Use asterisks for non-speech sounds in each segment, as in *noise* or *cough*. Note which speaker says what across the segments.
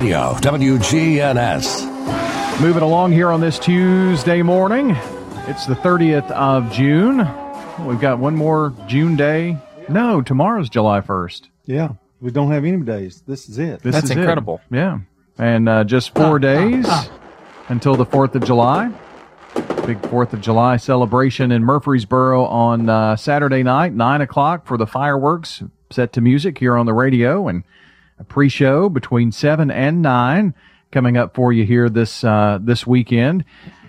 Speaker 1: Radio WGNS.
Speaker 2: Moving along here on this Tuesday morning. It's the 30th of June. We've got one more June day. No, tomorrow's July 1st.
Speaker 3: Yeah, we don't have any days. This is it.
Speaker 2: This
Speaker 4: That's
Speaker 2: is it.
Speaker 4: incredible.
Speaker 2: Yeah. And uh, just four days until the 4th of July. Big 4th of July celebration in Murfreesboro on uh, Saturday night, 9 o'clock for the fireworks set to music here on the radio and a pre-show between 7 and 9 coming up for you here this uh, this weekend.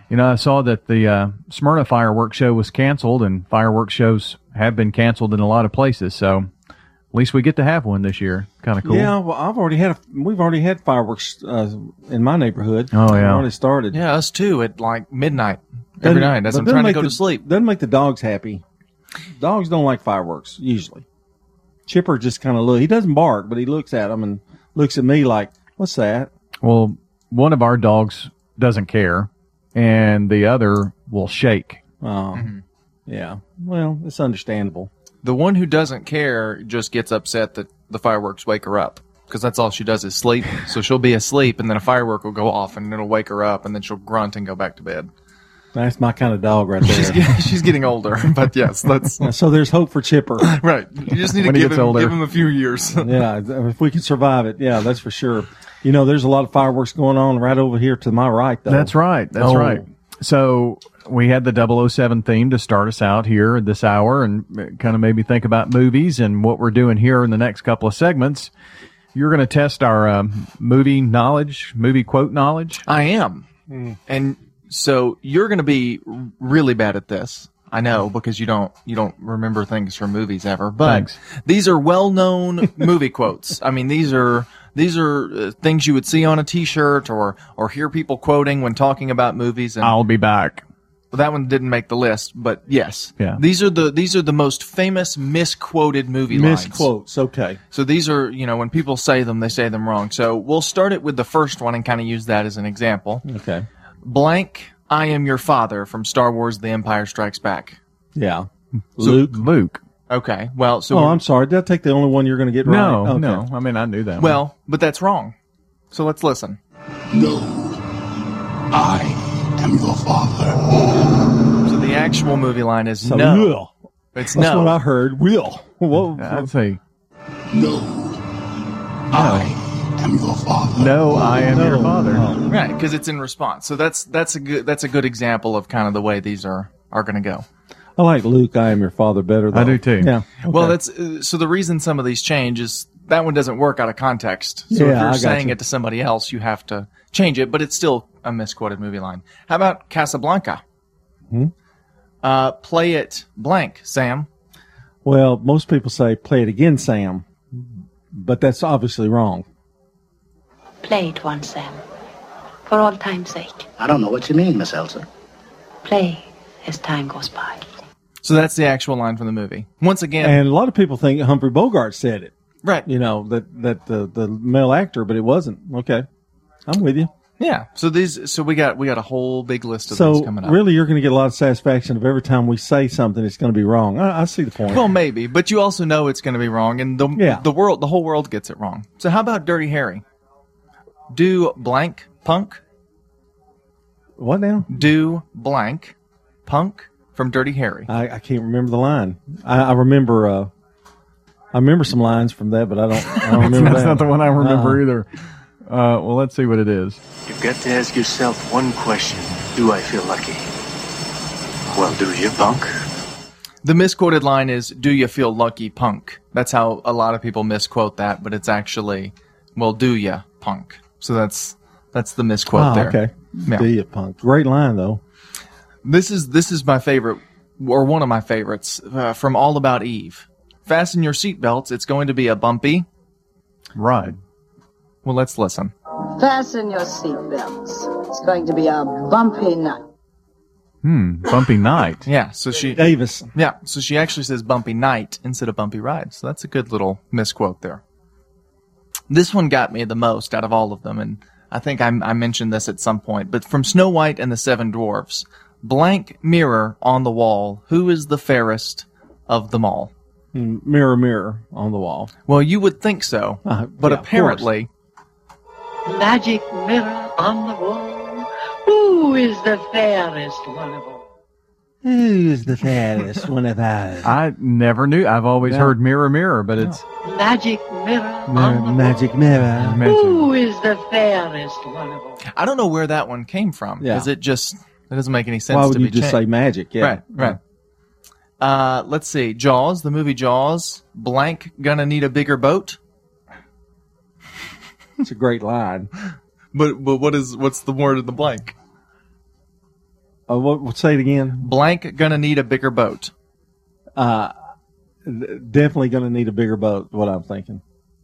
Speaker 2: You know, I saw that the uh, Smyrna fireworks show was canceled and fireworks shows have been canceled in a lot of places. So at least we get to have one this year. Kind of cool.
Speaker 3: Yeah, well, I've already had. A, we've already had fireworks uh, in my neighborhood.
Speaker 2: Oh, yeah.
Speaker 3: We've already started.
Speaker 4: Yeah, us too at like midnight every
Speaker 3: Doesn't-
Speaker 4: night as
Speaker 3: but
Speaker 4: I'm trying to go
Speaker 3: the-
Speaker 4: to sleep.
Speaker 3: Doesn't make the dogs happy. Dogs don't like fireworks usually. Chipper just kind of look. He doesn't bark, but he looks at them and looks at me like, "What's that?"
Speaker 2: Well, one of our dogs doesn't care, and the other will shake.
Speaker 3: Oh,
Speaker 4: Mm-hmm.
Speaker 3: yeah. Well, it's understandable.
Speaker 4: The one who doesn't care just gets upset that the fireworks wake her up because that's all she does is sleep. So she'll be asleep and then a firework will go off and it'll wake her up and then she'll grunt and go back to bed.
Speaker 3: That's my kind of dog right
Speaker 4: She's,
Speaker 3: there. *laughs*
Speaker 4: she's getting older, *laughs* but yes, that's
Speaker 3: so there's hope for Chipper. *laughs*
Speaker 4: right. You just need to give him,
Speaker 2: older.
Speaker 4: give him a few years.
Speaker 3: yeah, if we can survive it, yeah, that's for sure. You know, there's a lot of fireworks going on right over here to my right, though.
Speaker 2: That's right. That's
Speaker 3: Oh.
Speaker 2: right. So we had the 007 theme to start us out here at this hour and kind of made me think about movies and what we're doing here in the next couple of segments. You're going to test our um, movie knowledge, movie quote knowledge.
Speaker 4: I am. And so you're going to be really bad at this. I know because you don't you don't remember things from movies ever. But
Speaker 2: Thanks.
Speaker 4: these are well-known *laughs* movie quotes. I mean, these are these are uh, things you would see on a T-shirt or or hear people quoting when talking about movies. And
Speaker 2: I'll be back.
Speaker 4: that one didn't make the list, but yes,
Speaker 2: Yeah.
Speaker 4: These are the these are the most famous misquoted movie lines.
Speaker 3: misquotes. Okay.
Speaker 4: So these are, you know, when people say them, they say them wrong. So we'll start it with the first one and kind of use that as an example.
Speaker 3: Okay.
Speaker 4: Blank, I am your father from Star Wars The Empire Strikes Back.
Speaker 3: Yeah.
Speaker 2: Luke. Luke.
Speaker 4: Okay. Well, so
Speaker 3: Oh, I'm sorry. Did I take the only one you're going to get right?
Speaker 2: No,
Speaker 3: Okay.
Speaker 2: no. I mean, I knew that. one.
Speaker 4: well, but that's wrong. So let's listen.
Speaker 1: No. I am your father.
Speaker 4: So the actual movie line is
Speaker 3: So,
Speaker 4: no.
Speaker 3: will.
Speaker 4: It's
Speaker 3: That's
Speaker 4: no.
Speaker 3: what I heard. Will. Well,
Speaker 2: I'd say
Speaker 1: No. I am your father.
Speaker 2: no. I am your father.
Speaker 4: Right, because it's in response. So that's that's a good that's a good example of kind of the way these are are going to go.
Speaker 3: I like Luke. I am your father better. Though.
Speaker 2: I do too.
Speaker 3: Yeah.
Speaker 4: Well, that's uh, so the reason some of these change is that one doesn't work out of context. So
Speaker 3: Yeah,
Speaker 4: if you're saying
Speaker 3: you.
Speaker 4: it to somebody else, you have to change it, but it's still a misquoted movie line. How about Casablanca?
Speaker 3: Hmm?
Speaker 4: Uh, play it blank, Sam.
Speaker 3: well. Most people say play it again, Sam, but that's obviously wrong.
Speaker 5: Play it once, Sam. For all time's sake.
Speaker 6: I don't know what you mean, Miss Ilsa.
Speaker 5: Play as time goes by.
Speaker 4: So that's the actual line from the movie. Once again,
Speaker 3: And a lot of people think Humphrey Bogart said it.
Speaker 4: right?
Speaker 3: You know that that the the male actor, but it wasn't. Okay, I'm with you.
Speaker 4: Yeah. So these, so we got we got a whole big list of
Speaker 3: So
Speaker 4: these coming up.
Speaker 3: really, you're going to get a lot of satisfaction of every time we say something, it's going to be wrong. I, I see the point.
Speaker 4: Well, maybe, but you also know it's going to be wrong, and the
Speaker 3: Yeah.
Speaker 4: the world, the whole world gets it wrong. So how about Dirty Harry? Do blank punk?
Speaker 3: what now?
Speaker 4: Do blank punk from Dirty Harry?
Speaker 3: I, I can't remember the line. I, I remember. Uh, I remember some lines from that, but I don't. I don't *laughs* remember
Speaker 2: That's
Speaker 3: that.
Speaker 2: not the one I remember
Speaker 3: Uh-uh.
Speaker 2: either. Uh, well, let's see what it is.
Speaker 7: You've got to ask yourself one question. Do I feel lucky? Well, do you, punk?
Speaker 4: The misquoted line is "Do you feel lucky, punk?" That's how a lot of people misquote that, but it's actually "Well, do ya, punk?" So that's that's the misquote
Speaker 3: Ah,
Speaker 4: there.
Speaker 3: okay.
Speaker 4: Yeah.
Speaker 3: Do you punk? Great line though.
Speaker 4: This is this is my favorite, or one of my favorites uh, from All About Eve. Fasten your seatbelts. It's going to be a bumpy.
Speaker 2: ride.
Speaker 4: Well, let's listen.
Speaker 8: Fasten your seatbelts. It's going to be a bumpy night.
Speaker 2: Hmm. Bumpy night.
Speaker 4: Yeah. So she.
Speaker 3: Davis.
Speaker 4: Yeah. So she actually says bumpy night instead of bumpy ride. So that's a good little misquote there. This one got me the most out of all of them, and I think I, I mentioned this at some point. But from Snow White and the Seven Dwarfs, blank mirror on the wall. Who is the fairest of them all?
Speaker 3: Mirror, mirror on the wall.
Speaker 4: Well, you would think so,
Speaker 3: Uh,
Speaker 4: but
Speaker 3: yeah,
Speaker 4: apparently
Speaker 8: Magic mirror on the wall. Who is the fairest one of all?
Speaker 3: Who's the fattest one of us?
Speaker 2: I never knew. I've always
Speaker 3: Yeah.
Speaker 2: heard mirror, mirror, but it's
Speaker 8: Magic mirror on the
Speaker 3: Mirror, magic mirror.
Speaker 8: Who is the fairest one of all?
Speaker 4: I don't know where that one came from
Speaker 3: Yeah.
Speaker 4: because it just it doesn't make any sense.
Speaker 3: Why would
Speaker 4: to
Speaker 3: you
Speaker 4: be
Speaker 3: just
Speaker 4: changed.
Speaker 3: say magic? Yeah.
Speaker 4: Right, right. Uh, let's see. Jaws, the movie Jaws. Blank gonna need a bigger boat.
Speaker 3: It's a great line. *laughs*
Speaker 4: But but what is what's the word in the blank?
Speaker 3: Uh, what, what- say it again.
Speaker 4: Blank gonna need a bigger boat.
Speaker 3: Uh, definitely going to need a bigger boat. What I'm thinking.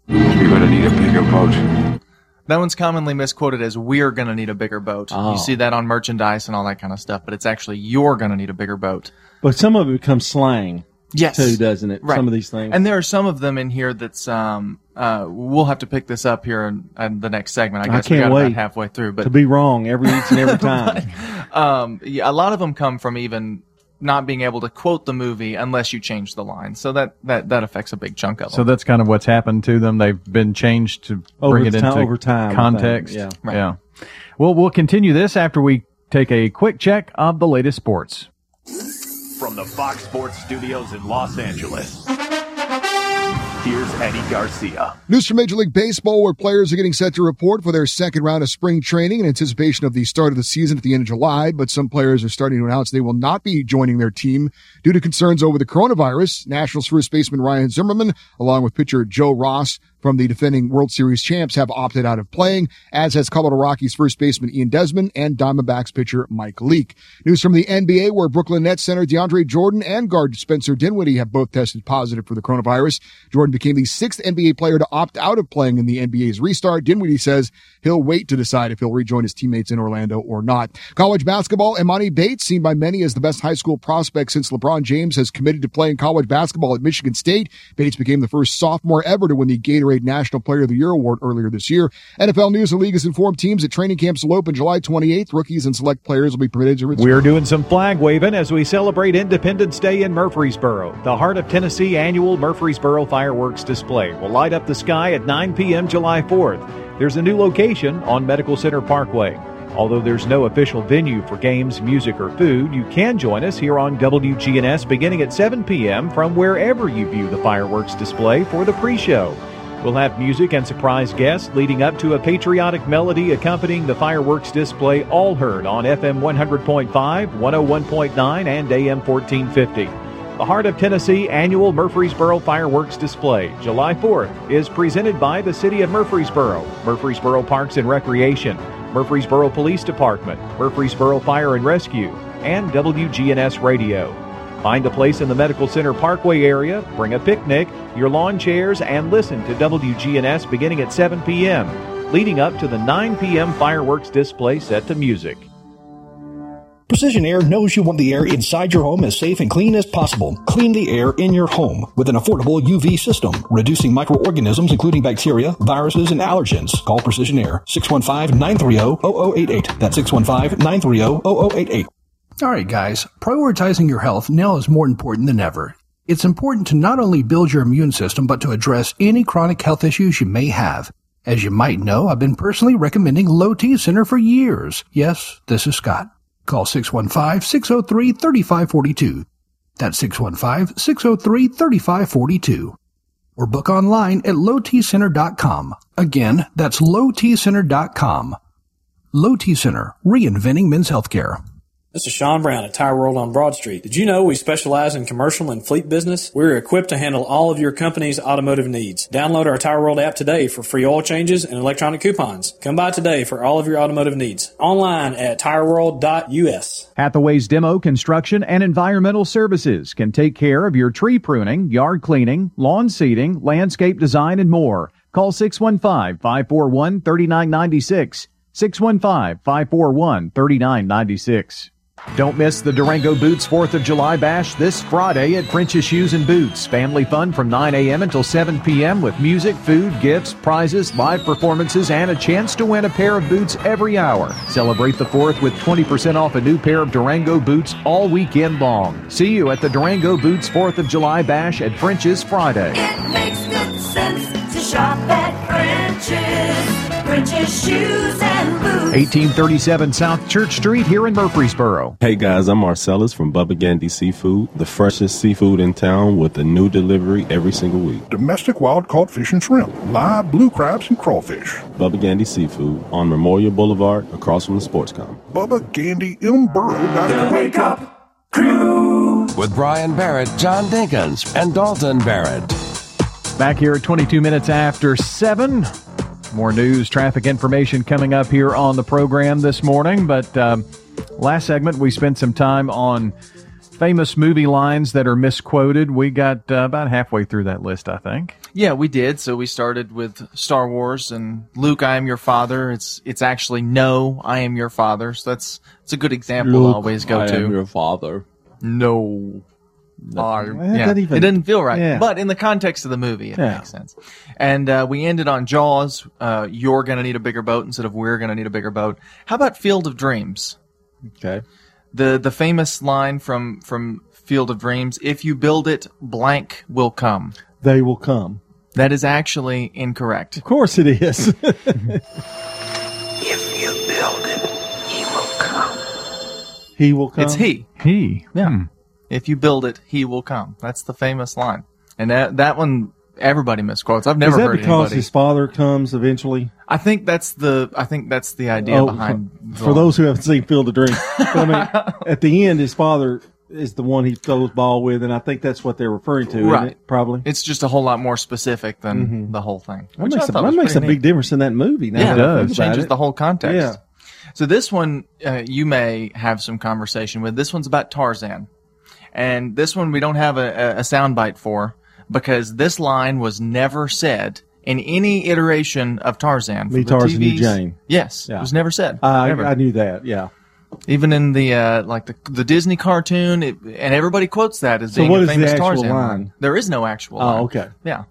Speaker 1: You're gonna need a bigger boat.
Speaker 4: That one's commonly misquoted as "We're gonna need a bigger boat."
Speaker 3: Oh.
Speaker 4: You see that on merchandise and all that kind of stuff, but it's actually "You're gonna need a bigger boat."
Speaker 3: But some of it becomes slang
Speaker 4: Yes,
Speaker 3: too, doesn't it?
Speaker 4: Right.
Speaker 3: Some of these things.
Speaker 4: And there are some of them in here that's um uh we'll have to pick this up here in, in the next segment. I
Speaker 3: I
Speaker 4: guess we
Speaker 3: can't
Speaker 4: got
Speaker 3: wait
Speaker 4: about halfway through, but
Speaker 3: to be wrong every each and every *laughs* time.
Speaker 4: um yeah, a lot of them come from even not being able to quote the movie unless you change the line. So that that that affects a big chunk of them.
Speaker 2: so that's kind of what's happened to them. They've been changed to
Speaker 3: Over
Speaker 2: bring it
Speaker 3: ti-
Speaker 2: into
Speaker 3: over time,
Speaker 2: context.
Speaker 3: Yeah.
Speaker 4: Right.
Speaker 2: yeah. Well, we'll continue this after we take a quick check of the latest sports.
Speaker 6: From the Fox Sports Studios in Los Angeles, here's Eddie Garcia.
Speaker 9: News from Major League Baseball, where players are getting set to report for their second round of spring training in anticipation of the start of the season at the end of July. But some players are starting to announce they will not be joining their team due to concerns over the coronavirus. Nationals first baseman Ryan Zimmerman, along with pitcher Joe Ross from the defending World Series champs, have opted out of playing, as has Colorado Rockies first baseman Ian Desmond and Diamondbacks pitcher Mike Leake. News from the NBA, where Brooklyn Nets center DeAndre Jordan and guard Spencer Dinwiddie have both tested positive for the coronavirus. Jordan became the sixth NBA player to opt out of playing in the NBA's restart. Dinwiddie says he'll wait to decide if he'll rejoin his teammates in Orlando or not. College basketball, Emoni Bates, seen by many as the best high school prospect since LeBron James has committed to playing college basketball at Michigan State. Bates became the first sophomore ever to win the Gatorade National Player of the Year award earlier this year. NFL News, the league has informed teams that training camps will open July 28th. Rookies and select players will be permitted to return.
Speaker 10: We're doing some flag waving as we celebrate Independence Day in Murfreesboro. The Heart of Tennessee annual Murfreesboro fireworks display will light up the sky at 9 p.m. July 4th. There's a new location on Medical Center Parkway. Although there's no official venue for games, music, or food, you can join us here on WGNS beginning at 7 p.m. from wherever you view the fireworks display for the pre show. We'll have music and surprise guests leading up to a patriotic melody accompanying the fireworks display, all heard on FM 100.5, 101.9, and AM 1450. The Heart of Tennessee annual Murfreesboro fireworks display, July 4th, is presented by the City of Murfreesboro, Murfreesboro Parks and Recreation, Murfreesboro Police Department, Murfreesboro Fire and Rescue, and WGNS Radio. Find a place in the Medical Center Parkway area, bring a picnic, your lawn chairs, and listen to WGNS beginning at 7 p.m., leading up to the 9 p.m. fireworks display set to music.
Speaker 11: Precision Air knows you want the air inside your home as safe and clean as possible. Clean the air in your home with an affordable UV system, reducing microorganisms including bacteria, viruses, and allergens. Call Precision Air 615-930-0088. That's 615-930-0088.
Speaker 12: All right, guys, prioritizing your health now is more important than ever. It's important to not only build your immune system, but to address any chronic health issues you may have. As you might know, I've been personally recommending Low T Center for years. Yes, this is Scott. Call 615-603-3542. That's 615-603-3542. Or book online at lowtcenter.com. Again, that's lowtcenter.com. Low T Center, reinventing men's healthcare.
Speaker 13: This is Sean Brown at Tire World on Broad Street. Did you know we specialize in commercial and fleet business? We're equipped to handle all of your company's automotive needs. Download our Tire World app today for free oil changes and electronic coupons. Come by today for all of your automotive needs. Online at tireworld.us.
Speaker 2: Hathaway's Demo Construction and Environmental Services can take care of your tree pruning, yard cleaning, lawn seeding, landscape design, and more. Call 615 541 3996. 615 541 3996. Don't miss the Durango Boots 4th of July Bash this Friday at French's Shoes and Boots. Family fun from 9 a.m. until 7 p.m. with music, food, gifts, prizes, live performances, and a chance to win a pair of boots every hour. Celebrate the 4th with 20% off a new pair of Durango boots all weekend long. See you at the Durango Boots 4th of July Bash at French's Friday.
Speaker 14: It makes good sense to shop at French's. British shoes and boots.
Speaker 10: 1837 South Church Street here in Murfreesboro.
Speaker 15: Hey guys, I'm Marcellus from Bubba Gandy Seafood, the freshest seafood in town with a new delivery every single week.
Speaker 16: Domestic wild caught fish and shrimp, live blue crabs and crawfish.
Speaker 15: Bubba Gandy Seafood on Memorial Boulevard across from the sports com.
Speaker 16: Bubba Gandy M. Burrow.
Speaker 6: Wake up crew.
Speaker 17: With Brian Barrett, John Dinkins, and Dalton Barrett.
Speaker 10: Back here at 22 minutes after 7. More news, traffic information coming up here on the program this morning. But um, last segment, we spent some time on famous movie lines that are misquoted. We got uh, about halfway through that list, I think.
Speaker 4: Yeah, we did. So we started with Star Wars and Luke, I am your father. It's it's actually no, I am your father. So that's it's a good example to
Speaker 3: Luke,
Speaker 4: always go
Speaker 3: I
Speaker 4: to.
Speaker 3: am your father.
Speaker 4: No. I-
Speaker 3: Well,
Speaker 4: yeah.
Speaker 3: that even-
Speaker 4: it didn't feel right,
Speaker 3: Yeah.
Speaker 4: but in the context of the movie, it
Speaker 3: Yeah.
Speaker 4: makes sense. And uh, we ended on Jaws. Uh, you're gonna need a bigger boat instead of we're gonna need a bigger boat. How about Field of Dreams?
Speaker 3: Okay.
Speaker 4: The the famous line from from Field of Dreams: "If you build it, blank will come."
Speaker 3: They will come.
Speaker 4: That is actually incorrect.
Speaker 3: Of course it is. *laughs*
Speaker 7: If you build it, he will come.
Speaker 3: he will come.
Speaker 4: It's he.
Speaker 10: He.
Speaker 4: Yeah. If you build it, he will come. That's the famous line. And that that one everybody misquotes. I've never
Speaker 3: is that
Speaker 4: heard
Speaker 3: because
Speaker 4: anybody.
Speaker 3: his father comes eventually?
Speaker 4: I think that's the I think that's the idea
Speaker 3: Oh,
Speaker 4: behind
Speaker 3: for, for those who haven't seen Field of Dreams. But I mean, *laughs* at the end, his father is the one he throws ball with, and I think that's what they're referring to. isn't
Speaker 4: Right.
Speaker 3: it? Probably.
Speaker 4: It's just a whole lot more specific than the whole thing.
Speaker 3: That makes, a, that makes a
Speaker 4: pretty
Speaker 3: big
Speaker 4: neat.
Speaker 3: difference in that movie. Now
Speaker 4: Yeah, it
Speaker 3: about
Speaker 4: changes
Speaker 3: it.
Speaker 4: the whole context.
Speaker 3: Yeah.
Speaker 4: So this one uh, you may have some conversation with. This one's about Tarzan, and this one we don't have a, a, a soundbite for because this line was never said in any iteration of Tarzan.
Speaker 3: Me, Tarzan, you, Jane.
Speaker 4: Yes,
Speaker 3: Yeah.
Speaker 4: it was never said.
Speaker 3: I,
Speaker 4: Never.
Speaker 3: I knew that. Yeah.
Speaker 4: Even in the uh, like the the Disney cartoon, it, and everybody quotes that as
Speaker 3: So
Speaker 4: being
Speaker 3: what
Speaker 4: a
Speaker 3: is the
Speaker 4: famous
Speaker 3: actual
Speaker 4: Tarzan
Speaker 3: line?
Speaker 4: There is no actual.
Speaker 3: Oh,
Speaker 4: line.
Speaker 3: okay.
Speaker 4: Yeah,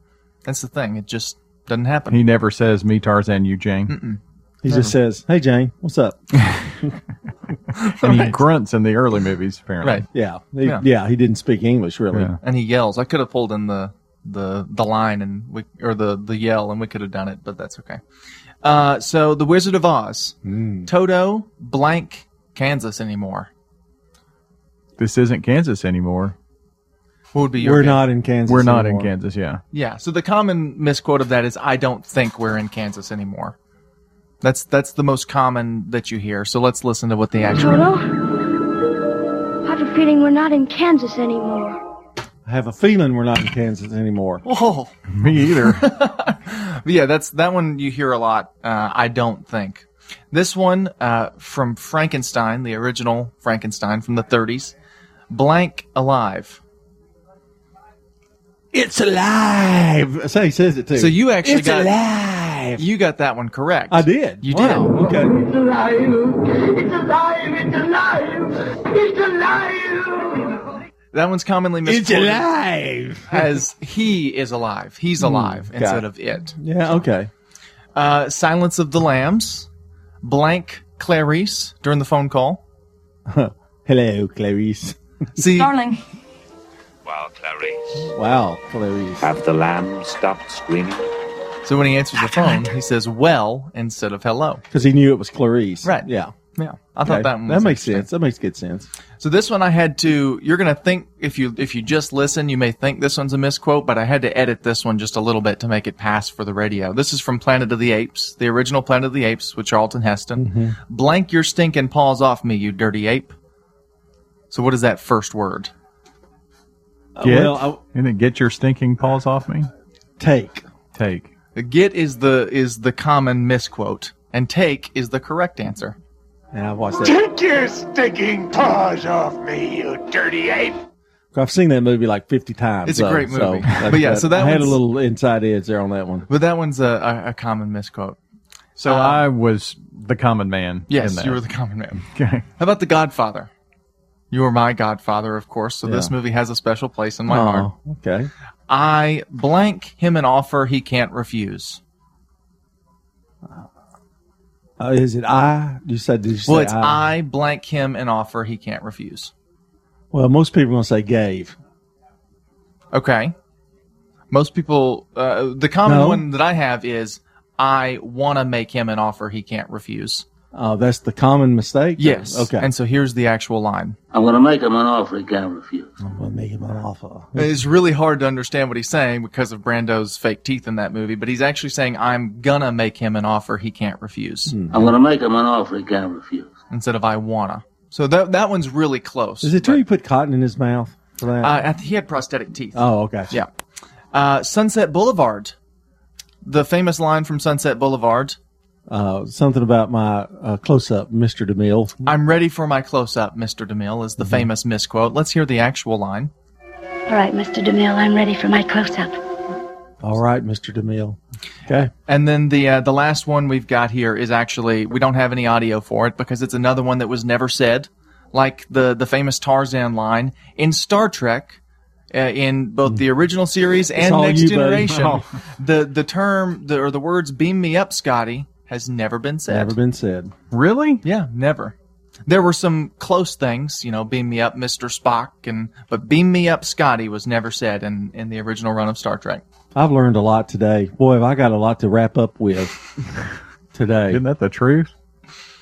Speaker 4: that's the thing. It just doesn't happen.
Speaker 2: He never says me Tarzan, you Jane.
Speaker 3: He just says, "Hey, Jane, what's up?" *laughs*
Speaker 2: And he grunts in the early movies, apparently.
Speaker 4: Right.
Speaker 3: Yeah. He,
Speaker 4: Yeah.
Speaker 3: yeah. He didn't speak English really.
Speaker 2: Yeah.
Speaker 4: and he yells. I could have pulled in the the the line and we or the the yell and we could have done it, but that's okay. Uh, so the Wizard of Oz,
Speaker 3: Mm.
Speaker 4: Toto blank Kansas anymore.
Speaker 2: This isn't Kansas anymore.
Speaker 4: What would be your
Speaker 3: We're
Speaker 4: guess?
Speaker 3: not in Kansas.
Speaker 2: We're not
Speaker 3: anymore.
Speaker 2: in Kansas, yeah.
Speaker 4: Yeah. So the common misquote of that is I don't think we're in Kansas anymore. That's that's the most common that you hear. So let's listen to what the actual.
Speaker 18: Toto? I have a feeling we're not in Kansas anymore.
Speaker 3: I have a feeling we're not in Kansas anymore. *laughs*
Speaker 4: Oh,
Speaker 2: Me either. *laughs*
Speaker 4: Yeah, that's that one you hear a lot. Uh, I don't think this one uh, from Frankenstein, the original Frankenstein from the 30s, blank alive.
Speaker 3: It's alive. That's how he says it too.
Speaker 4: So you actually
Speaker 3: it's
Speaker 4: got
Speaker 3: alive.
Speaker 4: You got that one correct.
Speaker 3: I did.
Speaker 4: You
Speaker 3: Wow.
Speaker 4: did.
Speaker 3: Okay.
Speaker 8: It's alive. It's alive. It's alive. It's alive.
Speaker 4: That one's commonly
Speaker 3: It's
Speaker 4: misquoted
Speaker 3: alive.
Speaker 4: as he is alive. He's alive
Speaker 3: got
Speaker 4: instead
Speaker 3: it.
Speaker 4: of it.
Speaker 3: Yeah. Okay.
Speaker 4: Uh, Silence of the Lambs, blank Clarice during the phone call. *laughs*
Speaker 3: Hello, Clarice. *laughs*
Speaker 4: See,
Speaker 18: Darling,
Speaker 6: Wow, Clarice.
Speaker 3: Wow, Clarice.
Speaker 6: Have the lambs stopped screaming?
Speaker 4: So when he answers the phone, he says "well" instead of "hello."
Speaker 3: Because he knew it was Clarice.
Speaker 4: Right.
Speaker 3: Yeah.
Speaker 4: Yeah, I thought
Speaker 3: Okay.
Speaker 4: that one
Speaker 3: that makes sense. That makes good sense.
Speaker 4: So this one I had to. You're gonna think if you if you just listen, you may think this one's a misquote, but I had to edit this one just a little bit to make it pass for the radio. This is from Planet of the Apes, the original Planet of the Apes with Charlton Heston.
Speaker 3: Mm-hmm.
Speaker 4: Blank your stinking paws off me, you dirty ape. So what is that first word?
Speaker 2: Get?
Speaker 3: well,
Speaker 2: and then get your stinking paws off me.
Speaker 3: Take.
Speaker 2: Take.
Speaker 4: Get is the is the common misquote, and take is the correct answer.
Speaker 3: Yeah, I've watched that.
Speaker 19: Take your stinking paws off me, you dirty ape.
Speaker 3: I've seen that movie like 50 times.
Speaker 4: It's a
Speaker 3: so-
Speaker 4: great
Speaker 3: so
Speaker 4: movie.
Speaker 3: that- *laughs*
Speaker 4: But yeah, so that
Speaker 3: I had a little inside edge there on that one.
Speaker 4: But that one's a, a, a common misquote.
Speaker 2: So
Speaker 4: Uh,
Speaker 2: I was the common man.
Speaker 4: Yes,
Speaker 2: in that.
Speaker 4: you were the common man. *laughs*
Speaker 2: Okay.
Speaker 4: How about The Godfather? You were my godfather, of course, so this movie has a special place in my heart.
Speaker 3: Oh, okay.
Speaker 4: I blank him an offer he can't refuse.
Speaker 3: Uh, is it I? You said, did you say
Speaker 4: Well, it's
Speaker 3: I?
Speaker 4: I blank him an offer he can't refuse.
Speaker 3: Well, most people are going to say gave.
Speaker 4: Okay. Most people, uh, the common
Speaker 3: No.
Speaker 4: one that I have is I want to make him an offer he can't refuse.
Speaker 3: Oh, that's the common mistake?
Speaker 4: Yes.
Speaker 3: Okay.
Speaker 4: And so here's the actual line.
Speaker 20: I'm going to make him an offer he can't refuse.
Speaker 3: I'm going to make him an offer.
Speaker 4: It's really hard to understand what he's saying because of Brando's fake teeth in that movie, but he's actually saying, I'm gonna make him an offer he can't refuse.
Speaker 3: Hmm.
Speaker 20: I'm going to make him an offer he can't refuse.
Speaker 4: Instead of I wanna. So that, that one's really close.
Speaker 3: Is it true you put cotton in his mouth for that?
Speaker 4: Uh, he had prosthetic teeth.
Speaker 3: oh, okay.
Speaker 4: Yeah. Uh, Sunset Boulevard. The famous line from Sunset Boulevard.
Speaker 3: Uh, something about my uh, close up, Mr. DeMille.
Speaker 4: I'm ready for my close up, Mr. DeMille, is the
Speaker 3: Mm-hmm.
Speaker 4: famous misquote. Let's hear the actual line.
Speaker 18: All right, Mr. DeMille, I'm ready for my close-up.
Speaker 3: All right, Mr. DeMille. Okay.
Speaker 4: And then the uh, the last one we've got here is actually we don't have any audio for it because it's another one that was never said, like the the famous Tarzan line in Star Trek. Uh, in both the original series and Next
Speaker 3: you.
Speaker 4: Generation, *laughs*
Speaker 3: Oh.
Speaker 4: the the term the, or the words "beam me up, Scotty" has never been said.
Speaker 3: Never been said.
Speaker 2: Really?
Speaker 4: Yeah, never. There were some close things, you know, beam me up, Mister Spock, and but beam me up, Scotty was never said in in the original run of Star Trek.
Speaker 3: I've learned a lot today. Boy, have I got a lot to wrap up with *laughs* today.
Speaker 2: Isn't that the truth?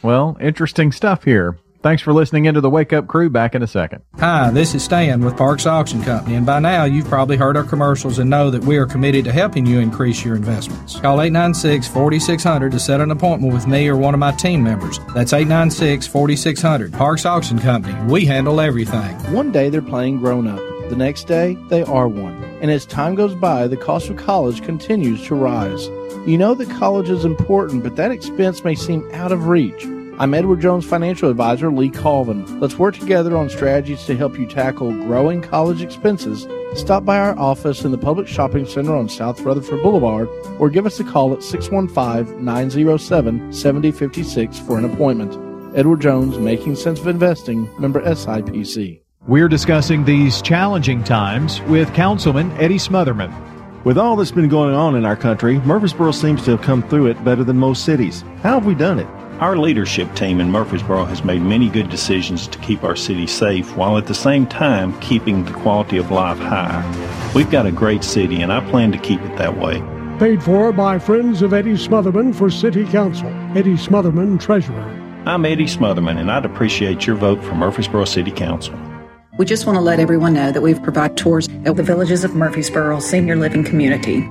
Speaker 2: Well, interesting stuff here. Thanks for listening into the Wake Up Crew. Back in a second.
Speaker 12: Hi, this is Stan with Parks Auction Company, and by now you've probably heard our commercials and know that we are committed to helping you increase your investments. Call 896 4600 to set an appointment with me or one of my team members. That's 896 4600. Parks Auction Company. We handle everything.
Speaker 21: One day they're playing grown up. The next day, they are one. And as time goes by, the cost of college continues to rise. You know that college is important, but that expense may seem out of reach. I'm Edward Jones financial advisor Lee Colvin. Let's work together on strategies to help you tackle growing college expenses. Stop by our office in the Public Shopping Center on South Rutherford Boulevard or give us a call at 615 907 7056 for an appointment. Edward Jones, Making Sense of Investing, member SIPC.
Speaker 10: We're discussing these challenging times with Councilman Eddie Smotherman.
Speaker 3: With all that's been going on in our country, Murfreesboro seems to have come through it better than most cities. How have we done it?
Speaker 22: Our leadership team in Murfreesboro has made many good decisions to keep our city safe while at the same time keeping the quality of life high. We've got a great city and I plan to keep it that way.
Speaker 23: Paid for by Friends of Eddie Smotherman for City Council. Eddie Smotherman, Treasurer.
Speaker 22: I'm Eddie Smotherman and I'd appreciate your vote for Murfreesboro City Council.
Speaker 24: We just want to let everyone know that we've provided tours at the Villages of Murfreesboro Senior Living Community.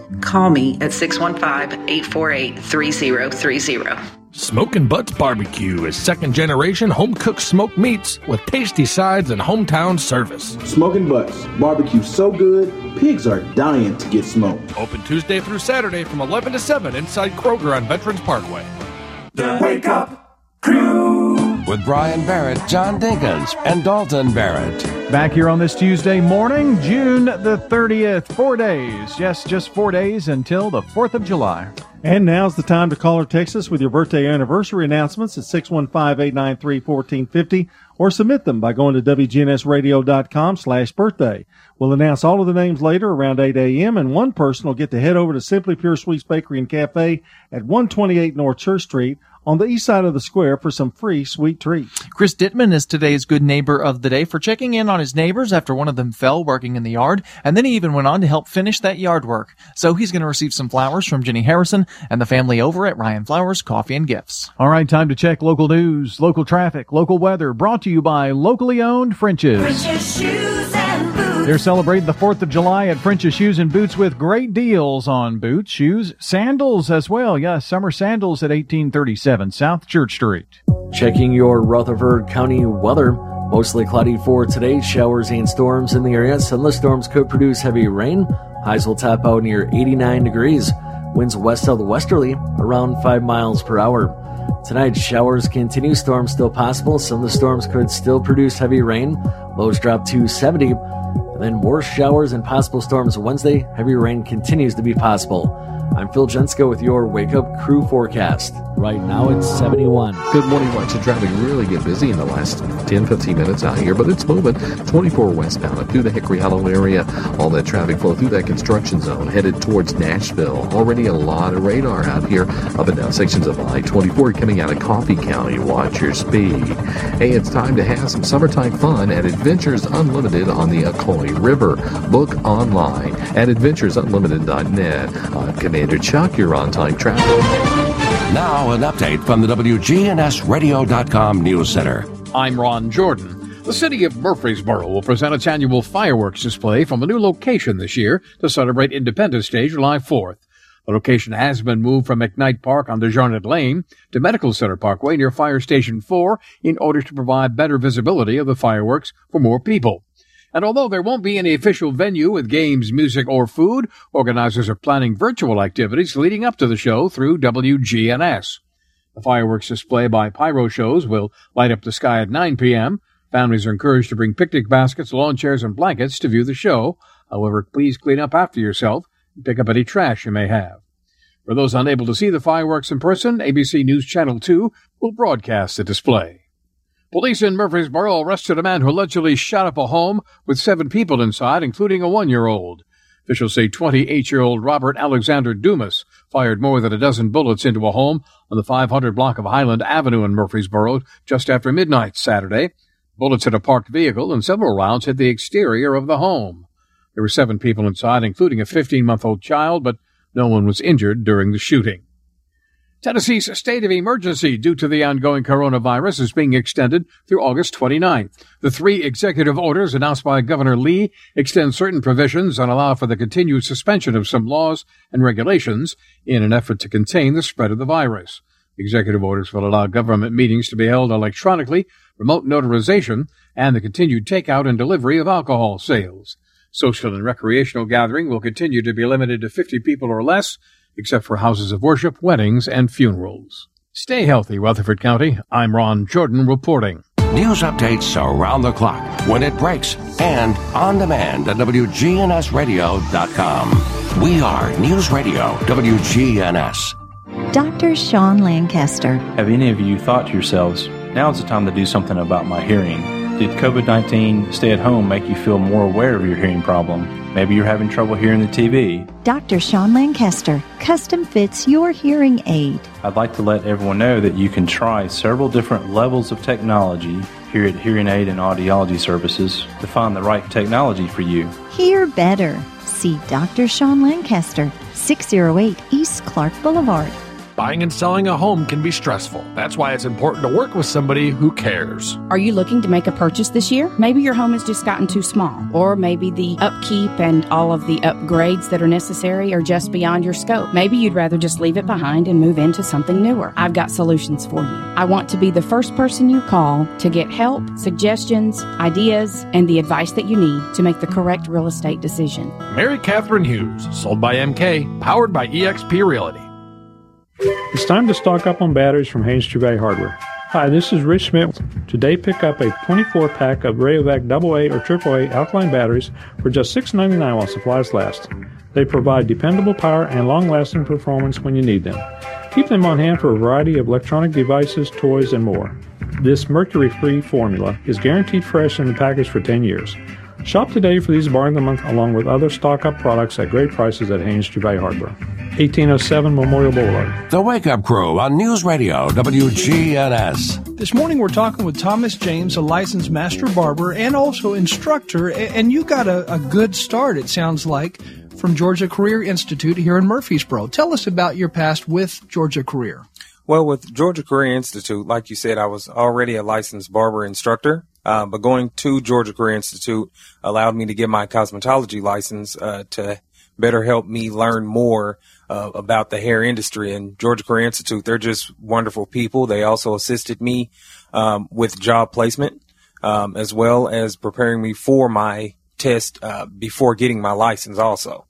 Speaker 24: Call me at 615 848 3030.
Speaker 25: Smokin' Butts Barbecue is second generation home cooked smoked meats with tasty sides and hometown service.
Speaker 26: Smoking Butts. Barbecue so good, pigs are dying to get smoked.
Speaker 25: Open Tuesday through Saturday from 11 to 7 inside Kroger on Veterans Parkway.
Speaker 17: The Wake Up With Brian Barrett, John Dinkins, and Dalton Barrett.
Speaker 2: Back here on this Tuesday morning, June the 30th. Four days. Yes, just four days until the 4th of July.
Speaker 3: And now's the time to call or text us with your birthday anniversary announcements at 615-893-1450 or submit them by going to WGNSradio.com slash birthday. We'll announce all of the names later around 8 a.m. and one person will get to head over to Simply Pure Sweets Bakery and Cafe at 128 North Church Street on the east side of the square for some free sweet treats.
Speaker 4: Chris Dittman is today's good neighbor of the day for checking in on his neighbors after one of them fell working in the yard, and then he even went on to help finish that yard work. So he's going to receive some flowers from Jenny Harrison and the family over at Ryan Flowers Coffee and Gifts.
Speaker 2: All right, time to check local news, local traffic, local weather, brought to you by locally owned French's.
Speaker 14: French's Shoes and Boots.
Speaker 2: They're celebrating the 4th of July at French's Shoes and Boots with great deals on boots, shoes, sandals as well. Yes, summer sandals at 1837 South Church Street.
Speaker 27: Checking your Rutherford County weather. Mostly cloudy for today, showers and storms in the area. Sunless storms could produce heavy rain. Highs will top out near 89 degrees. Winds west southwesterly around 5 miles per hour. Tonight, showers continue, storms still possible. Some of the storms could still produce heavy rain. Lows drop to 70. And then more showers and possible storms Wednesday. Heavy rain continues to be possible. I'm Phil Jensko with your Wake Up Crew forecast. Right now it's 71.
Speaker 28: Good morning. Watching traffic really get busy in the last 10, 15 minutes out here, but it's moving 24 westbound up through the Hickory Hollow area. All that traffic flow through that construction zone headed towards Nashville. Already a lot of radar out here up and down sections of I-24 coming out of Coffee County. Watch your speed. Hey, it's time to have some summertime fun at Adventures Unlimited on the Ocoee River. Book online at adventuresunlimited.net. I'm Commander Chuck. You're on time traffic.
Speaker 17: Now, an update from the WGNSradio.com News Center.
Speaker 25: I'm Ron Jordan. The city of Murfreesboro will present its annual fireworks display from a new location this year to celebrate Independence Day, July 4th. The location has been moved from McKnight Park on DeJarnette Lane to Medical Center Parkway near Fire Station 4 in order to provide better visibility of the fireworks for more people. And although there won't be any official venue with games, music, or food, organizers are planning virtual activities leading up to the show through WGNS. The fireworks display by Pyro Shows will light up the sky at 9 p.m. Families are encouraged to bring picnic baskets, lawn chairs, and blankets to view the show. However, please clean up after yourself pick up any trash you may have. For those unable to see the fireworks in person, ABC News Channel 2 will broadcast the display. Police in Murfreesboro arrested a man who allegedly shot up a home with seven people inside, including a one year old. Officials say 28 year old Robert Alexander Dumas fired more than a dozen bullets into a home on the 500 block of Highland Avenue in Murfreesboro just after midnight Saturday. Bullets hit a parked vehicle and several rounds hit the exterior of the home. There were seven people inside, including a 15 month old child, but no one was injured during the shooting. Tennessee's state of emergency due to the ongoing coronavirus is being extended through August 29th. The three executive orders announced by Governor Lee extend certain provisions and allow for the continued suspension of some laws and regulations in an effort to contain the spread of the virus. Executive orders will allow government meetings to be held electronically, remote notarization, and the continued takeout and delivery of alcohol sales. Social and recreational gathering will continue to be limited to 50 people or less except for houses of worship, weddings, and funerals. Stay healthy, Rutherford County. I'm Ron Jordan reporting.
Speaker 17: News updates around the clock, when it breaks, and on demand at WGNSradio.com. We are News Radio WGNS.
Speaker 29: Dr. Sean Lancaster.
Speaker 30: Have any of you thought to yourselves, now is the time to do something about my hearing? Did COVID 19 stay at home make you feel more aware of your hearing problem? Maybe you're having trouble hearing the TV.
Speaker 29: Dr. Sean Lancaster custom fits your hearing aid.
Speaker 30: I'd like to let everyone know that you can try several different levels of technology here at Hearing Aid and Audiology Services to find the right technology for you.
Speaker 29: Hear better. See Dr. Sean Lancaster, 608 East Clark Boulevard.
Speaker 25: Buying and selling a home can be stressful. That's why it's important to work with somebody who cares.
Speaker 31: Are you looking to make a purchase this year? Maybe your home has just gotten too small, or maybe the upkeep and all of the upgrades that are necessary are just beyond your scope. Maybe you'd rather just leave it behind and move into something newer. I've got solutions for you. I want to be the first person you call to get help, suggestions, ideas, and the advice that you need to make the correct real estate decision.
Speaker 25: Mary Catherine Hughes, sold by MK, powered by eXp Realty.
Speaker 23: It's time to stock up on batteries from Haynes True Value Hardware. Hi, this is Rich Smith. Today, pick up a 24 pack of Rayovac AA or AAA alkaline batteries for just $6.99 while supplies last. They provide dependable power and long lasting performance when you need them. Keep them on hand for a variety of electronic devices, toys, and more. This mercury free formula is guaranteed fresh in the package for 10 years. Shop today for these bar of the month along with other stock up products at great prices at Haynes True Value Hardware. 1807 Memorial Boulevard.
Speaker 17: The Wake Up Crew on News Radio WGNS.
Speaker 32: This morning we're talking with Thomas James, a licensed master barber and also instructor, and you got a, a good start, it sounds like, from Georgia Career Institute here in Murfreesboro. Tell us about your past with Georgia Career.
Speaker 33: Well, with Georgia Career Institute, like you said, I was already a licensed barber instructor. Uh, but going to Georgia Career Institute allowed me to get my cosmetology license uh, to better help me learn more uh, about the hair industry. And Georgia Career Institute, they're just wonderful people. They also assisted me um, with job placement um, as well as preparing me for my test uh, before getting my license also.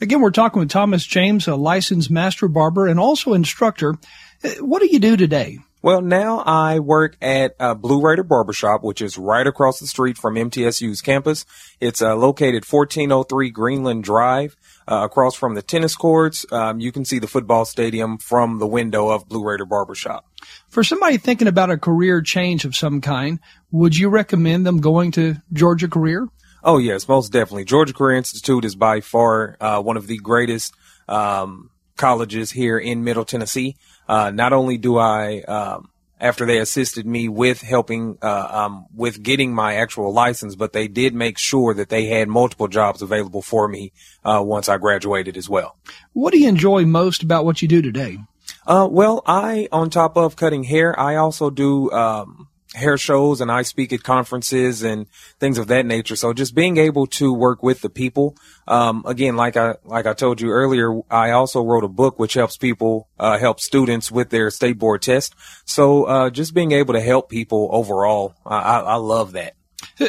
Speaker 32: Again, we're talking with Thomas James, a licensed master barber and also instructor. Uh, what do you do today?
Speaker 33: Well, now I work at uh, Blue Raider Barbershop, which is right across the street from MTSU's campus. It's uh, located 1403 Greenland Drive, uh, across from the tennis courts. Um, you can see the football stadium from the window of Blue Raider Barbershop.
Speaker 32: For somebody thinking about a career change of some kind, would you recommend them going to Georgia Career?
Speaker 33: Oh yes, most definitely. Georgia Career Institute is by far uh, one of the greatest um, colleges here in Middle Tennessee. Uh, not only do I, um, after they assisted me with helping uh, um, with getting my actual license, but they did make sure that they had multiple jobs available for me uh, once I graduated as well.
Speaker 32: What do you enjoy most about what you do today?
Speaker 33: Uh, well, I, on top of cutting hair, I also do um, hair shows and I speak at conferences and things of that nature. So just being able to work with the people. Um, again, like I, like I told you earlier, I also wrote a book which helps people, uh, help students with their state board test. So, uh, just being able to help people overall, I, I, I love that.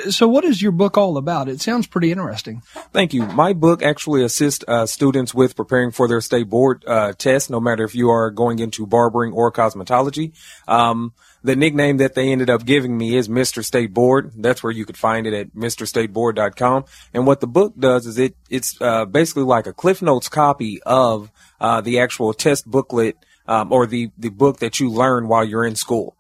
Speaker 32: So, what is your book all about? It sounds pretty interesting.
Speaker 33: Thank you. My book actually assists uh, students with preparing for their state board uh, test, no matter if you are going into barbering or cosmetology. Um, the nickname that they ended up giving me is Mr. State Board. That's where you could find it at MrStateBoard.com. And what the book does is it it's uh, basically like a Cliff Notes copy of uh, the actual test booklet um, or the the book that you learn while you're in school.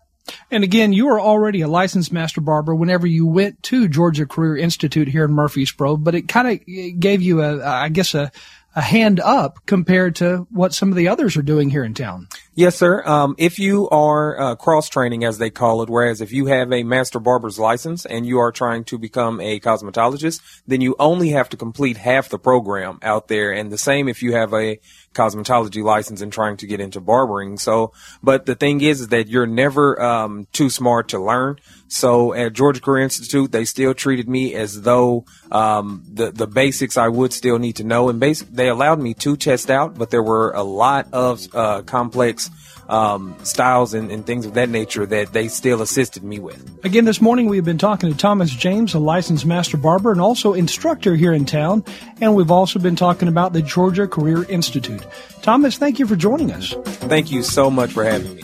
Speaker 32: And again, you were already a licensed master barber whenever you went to Georgia Career Institute here in Murfreesboro, but it kind of gave you a, I guess, a, a hand up compared to what some of the others are doing here in town.
Speaker 33: Yes, sir. Um, if you are uh, cross training, as they call it, whereas if you have a master barber's license and you are trying to become a cosmetologist, then you only have to complete half the program out there. And the same if you have a cosmetology license and trying to get into barbering. So, but the thing is, is that you're never um, too smart to learn. So at Georgia Career Institute, they still treated me as though um, the the basics I would still need to know, and basic they allowed me to test out, but there were a lot of uh, complex um, styles and, and, things of that nature that they still assisted me with.
Speaker 32: Again, this morning we've been talking to Thomas James, a licensed master barber and also instructor here in town, and we've also been talking about the Georgia Career Institute. Thomas, thank you for joining us.
Speaker 33: Thank you so much for having me.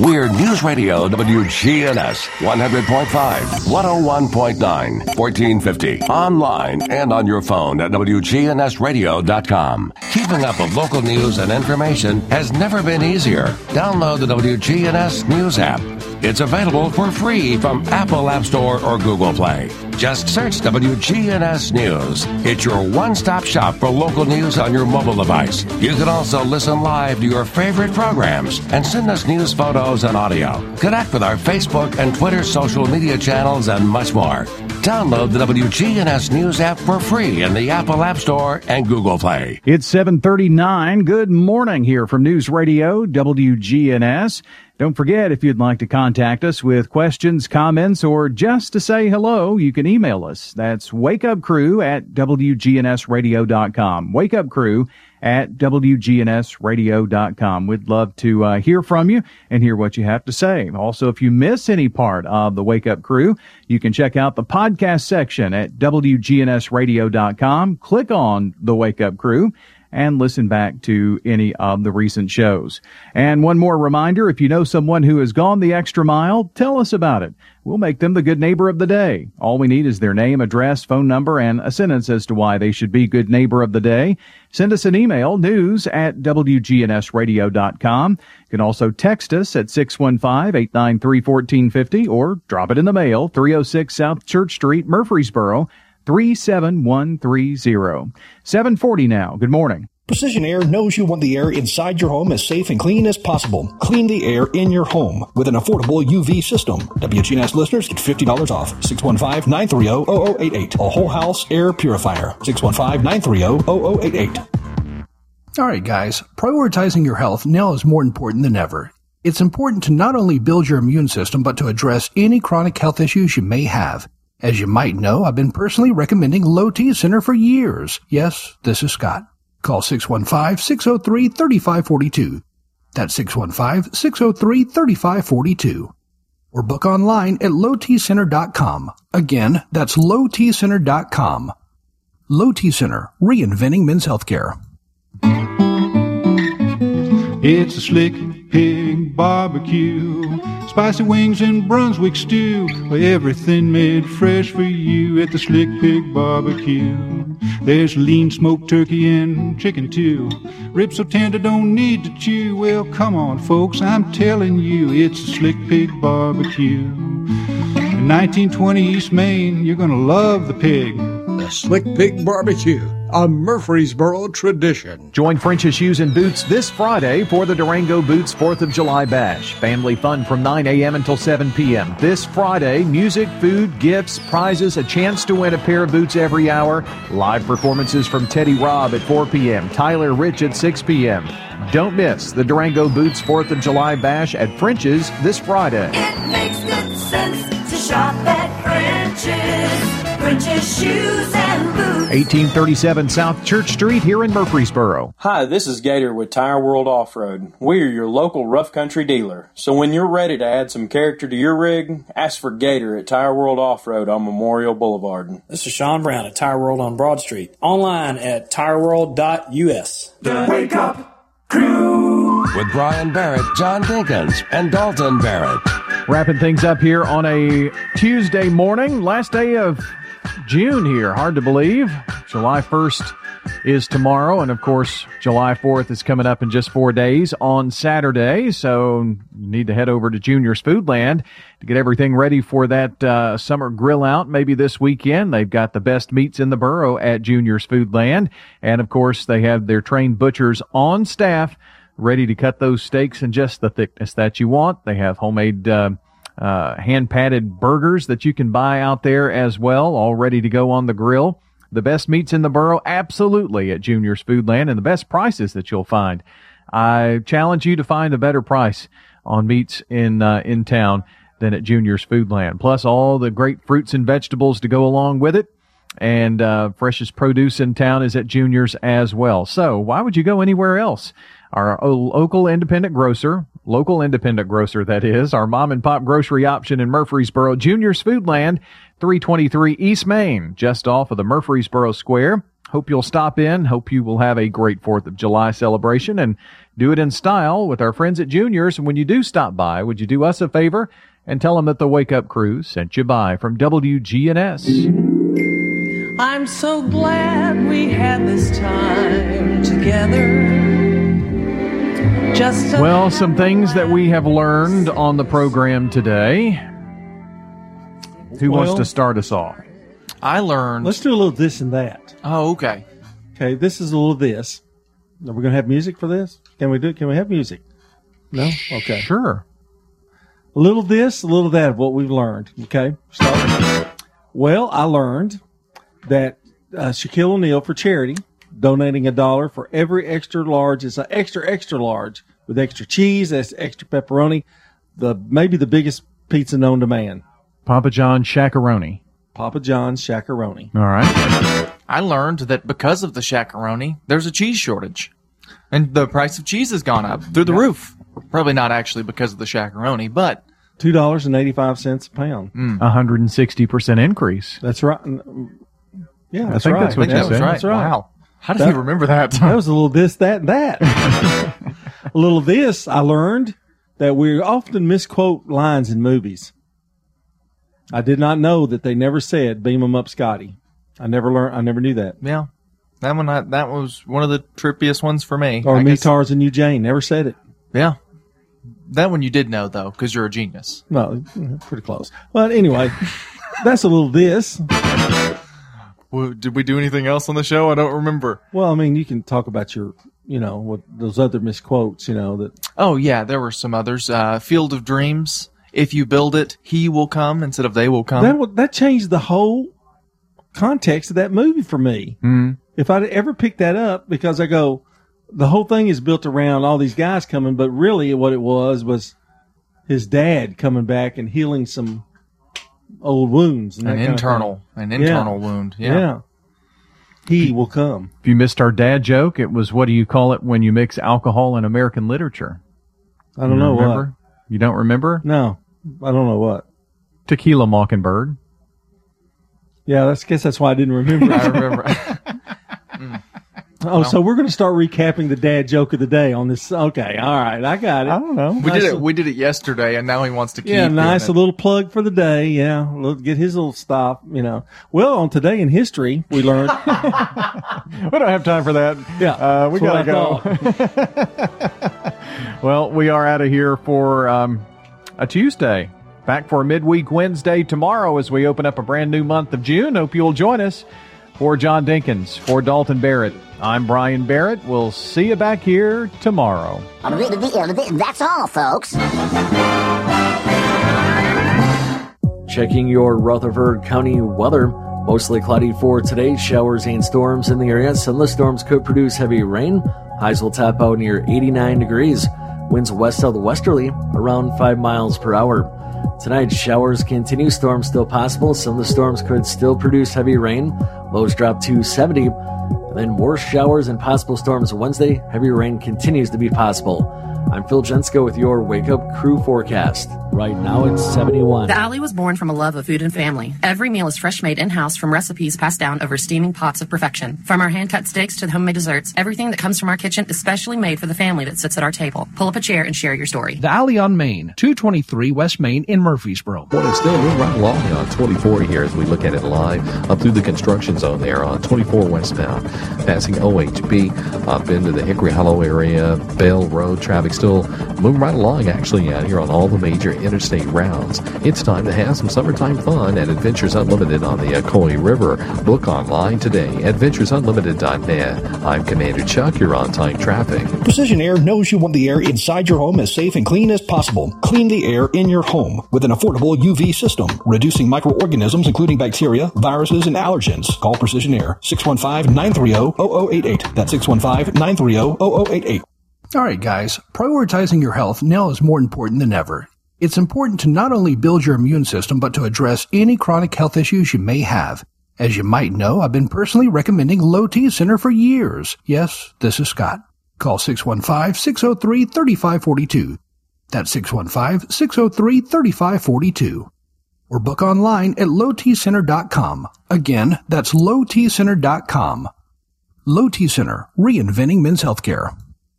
Speaker 17: We're News Radio WGNS 100.5, 101.9, 1450. Online and on your phone at WGNSradio.com. Keeping up with local news and information has never been easier. Download the WGNS News app. It's available for free from Apple App Store or Google Play. Just search WGNS News. It's your one stop shop for local news on your mobile device. You can also listen live to your favorite programs and send us news photos and audio. Connect with our Facebook and Twitter social media channels and much more. Download the WGNS News app for free in the Apple App Store and Google Play.
Speaker 2: It's 739. Good morning here from News Radio WGNS. Don't forget, if you'd like to contact us with questions, comments, or just to say hello, you can email us. That's wakeupcrew at WGNSradio.com. Wakeupcrew at WGNSradio.com. We'd love to uh, hear from you and hear what you have to say. Also, if you miss any part of the Wake Up Crew, you can check out the podcast section at WGNSradio.com. Click on the Wake Up Crew and listen back to any of the recent shows. And one more reminder, if you know someone who has gone the extra mile, tell us about it. We'll make them the good neighbor of the day. All we need is their name, address, phone number, and a sentence as to why they should be good neighbor of the day. Send us an email, news at WGNSradio.com. You can also text us at 615-893-1450 or drop it in the mail, 306 South Church Street, Murfreesboro, 37130. 740 now. Good morning.
Speaker 34: Precision Air knows you want the air inside your home as safe and clean as possible. Clean the air in your home with an affordable UV system. WGNS listeners get $50 off. 615-930-0088. A whole house air purifier. 615-930-0088.
Speaker 12: All right, guys. Prioritizing your health now is more important than ever. It's important to not only build your immune system, but to address any chronic health issues you may have. As you might know, I've been personally recommending Low T Center for years. Yes, this is Scott. Call 615-603-3542. That's 615-603-3542. Or book online at lowtcenter.com. Again, that's lowtcenter.com. Low T Center, reinventing men's healthcare.
Speaker 35: It's a slick pig barbecue. Spicy wings and Brunswick stew. Everything made fresh for you at the Slick Pig Barbecue. There's lean smoked turkey and chicken too. Ribs so tender don't need to chew. Well, come on, folks, I'm telling you, it's a Slick Pig Barbecue. In 1920 East Main, you're gonna love the pig.
Speaker 36: The Slick Pig Barbecue, a Murfreesboro tradition.
Speaker 2: Join French's Shoes and Boots this Friday for the Durango Boots 4th of July Bash. Family fun from 9 a.m. until 7 p.m. This Friday, music, food, gifts, prizes, a chance to win a pair of boots every hour. Live performances from Teddy Robb at 4 p.m., Tyler Rich at 6 p.m. Don't miss the Durango Boots 4th of July Bash at French's this Friday.
Speaker 14: It makes good sense to shop at French's. French's Shoes and Boots.
Speaker 2: 1837 South Church Street here in Murfreesboro.
Speaker 30: Hi, this is Gator with Tire World Off Road. We are your local rough country dealer. So when you're ready to add some character to your rig, ask for Gator at Tire World Off Road on Memorial Boulevard.
Speaker 13: This is Sean Brown at Tire World on Broad Street. Online at tireworld.us.
Speaker 17: The Wake up crew with Brian Barrett, John Dinkins, and Dalton Barrett.
Speaker 2: Wrapping things up here on a Tuesday morning, last day of June here. Hard to believe. July 1st is tomorrow, and of course, July 4th is coming up in just four days on Saturday. So you need to head over to Junior's Foodland to get everything ready for that uh, summer grill out. Maybe this weekend they've got the best meats in the borough at Junior's Foodland, and of course, they have their trained butchers on staff ready to cut those steaks in just the thickness that you want. They have homemade uh, uh, hand patted burgers that you can buy out there as well, all ready to go on the grill. The best meats in the borough, absolutely at Junior's Foodland, and the best prices that you'll find. I challenge you to find a better price on meats in uh, in town than at Junior's Foodland. Plus, all the great fruits and vegetables to go along with it and uh, freshest produce in town is at Junior's as well. So why would you go anywhere else? Our local independent grocer, local independent grocer that is, our mom and pop grocery option in Murfreesboro, Junior's Foodland, 323 East Main, just off of the Murfreesboro Square. Hope you'll stop in. Hope you will have a great 4th of July celebration and do it in style with our friends at Junior's. And when you do stop by, would you do us a favor and tell them that the Wake Up Crew sent you by from WGNS?
Speaker 37: I'm so glad we had this time together. Just
Speaker 2: Well, some things that we have learned on the program today. Who wants to start us off?
Speaker 4: I learned.
Speaker 3: Let's do a little this and that.
Speaker 4: Oh, okay.
Speaker 3: Okay, this is a little this. Are we going to have music for this? Can we do? It? Can we have music? No. Okay.
Speaker 2: Sure.
Speaker 3: A little this, a little that of what we've learned. Okay. Start. Well, I learned that uh, Shaquille O'Neal for charity donating a dollar for every extra large. It's an extra extra large with extra cheese, that's extra pepperoni. The maybe the biggest pizza known to man.
Speaker 2: Papa John Shakaroni.
Speaker 3: Papa John's Shakaroni.
Speaker 2: All right.
Speaker 4: I learned that because of the shakaroni, there's a cheese shortage, and the price of cheese has gone up through the roof. Probably not actually because of the shakaroni, but
Speaker 3: Two dollars and eighty five cents a pound. Hmm.
Speaker 2: A 160% increase.
Speaker 3: That's right. Mm, yeah,
Speaker 2: I
Speaker 3: that's
Speaker 2: think
Speaker 3: right.
Speaker 2: that's what you
Speaker 3: Yeah,
Speaker 2: said.
Speaker 3: That's right.
Speaker 4: Wow. How does he remember that?
Speaker 3: that was a little this, that, and that. *laughs* a little this. I learned that we often misquote lines in movies. I did not know that they never said "Beam 'em up, Scotty." I never learned. I never knew that.
Speaker 4: yeah, that one I, that was one of the trippiest ones for me.
Speaker 3: Or
Speaker 4: I
Speaker 3: me,
Speaker 4: guess-
Speaker 3: Tarzan, you, Jane. Never said it.
Speaker 4: Yeah, that one you did know though, because you're a genius.
Speaker 3: No, pretty close. But anyway, *laughs* that's a little this.
Speaker 4: Well, did we do anything else on the show? I don't remember.
Speaker 3: Well, I mean, you can talk about your, you know, what those other misquotes. You know that.
Speaker 4: Oh yeah, there were some others. Uh, Field of Dreams. If you build it, he will come instead of they will come.
Speaker 3: that that changed the whole context of that movie for me.
Speaker 2: Mm.
Speaker 3: If I'd ever picked that up, because I go, the whole thing is built around all these guys coming, but really what it was was his dad coming back and healing some old wounds
Speaker 4: An
Speaker 3: that kind of
Speaker 4: internal- an internal wound, yeah.
Speaker 3: He will come.
Speaker 2: If you missed our dad joke, it was what do you call it when you mix alcohol and American literature?
Speaker 3: I don't
Speaker 2: You
Speaker 3: know
Speaker 2: remember?
Speaker 3: what.
Speaker 2: You don't remember?
Speaker 3: No, I don't know what.
Speaker 2: Tequila Mockingbird.
Speaker 3: Yeah, that's guess that's why I didn't remember. *laughs*
Speaker 4: I remember. *laughs*
Speaker 3: Oh, so we're going to start recapping the dad joke of the day on this. Okay, all right, I got it. I
Speaker 2: don't know.
Speaker 4: We did it. We did it yesterday, and now he wants to keep.
Speaker 3: Yeah,
Speaker 4: doing
Speaker 3: nice.
Speaker 4: it.
Speaker 3: A little plug for the day. Yeah, little- get his little stop. You know. Well, on today in history, we learned. *laughs*
Speaker 2: we don't have time for that.
Speaker 3: Yeah,
Speaker 2: uh, we gotta go. *laughs* well, we are out of here for um, a Tuesday. Back for a midweek Wednesday tomorrow as we open up a brand new month of June. Hope you'll join us. For John Dinkins, for Dalton Barrett, I'm Brian Barrett. We'll see you back here tomorrow.
Speaker 38: That's all, folks.
Speaker 39: Checking your Rutherford County weather. Mostly cloudy for today. Showers and storms in the area. Sunless storms could produce heavy rain. Highs will top out near 89 degrees. Winds west southwesterly around 5 miles per hour. Tonight, showers continue. Storms still possible. Some of the storms could still produce heavy rain. Lows drop to 70. And then more showers and possible storms Wednesday. Heavy rain continues to be possible. I'm Phil Jensko with your Wake Up Crew forecast. Right now it's 71.
Speaker 40: The Alley was born from a love of food and family. Every meal is fresh made in house from recipes passed down over steaming pots of perfection. From our hand cut steaks to the homemade desserts, everything that comes from our kitchen is specially made for the family that sits at our table. Pull up a chair and share your story.
Speaker 12: The Alley on Main, 223 West Main in Murfreesboro.
Speaker 28: Well, it's still moving right along on 24 here as we look at it live up through the construction zone there on 24 westbound, passing OHB up into the Hickory Hollow area, Bell Road. Traffic still moving right along actually out here on all the major interstate routes. It's time to have some summertime fun at Adventures Unlimited on the Ocoee River. Book online today, at adventuresunlimited.net. I'm Commander Chuck. You're on time traffic.
Speaker 34: Precision Air knows you want the air inside your home as safe and clean as possible. Clean the air in your home with an affordable UV system, reducing microorganisms including bacteria, viruses, and allergens. Call Precision Air 615-930-0088. That's 615-930-0088.
Speaker 12: All right, guys, prioritizing your health now is more important than ever. It's important to not only build your immune system, but to address any chronic health issues you may have. As you might know, I've been personally recommending Low T Center for years. Yes, this is Scott. Call 615-603-3542. That's 615-603-3542. Or book online at lowtcenter.com. Again, that's lowtcenter.com. Low T Center, reinventing men's healthcare.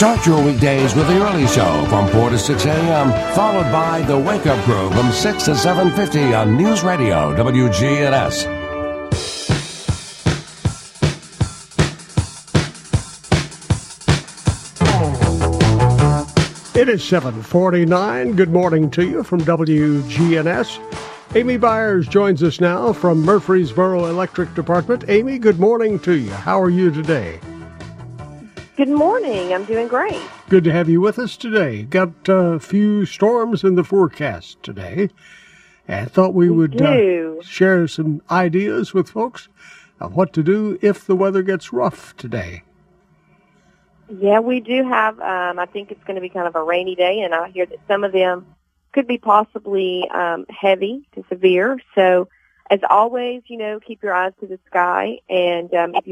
Speaker 17: Start your weekdays with the early show from 4 to 6 a.m., followed by the Wake Up Crew from 6 to 7.50 on News Radio WGNS.
Speaker 36: It is 749. Good morning to you from WGNS. Amy Byers joins us now from Murfreesboro Electric Department. Amy, good morning to you. How are you today?
Speaker 41: Good morning. I'm doing great.
Speaker 36: Good to have you with us today. Got a few storms in the forecast today. And I thought we, would. Uh, share some ideas with folks of what to do if the weather gets rough today.
Speaker 41: Yeah, we do have. Um, I think it's going to be kind of a rainy day, and I hear that some of them could be possibly um, heavy to severe. So, as always, you know, keep your eyes to the sky, and um, if you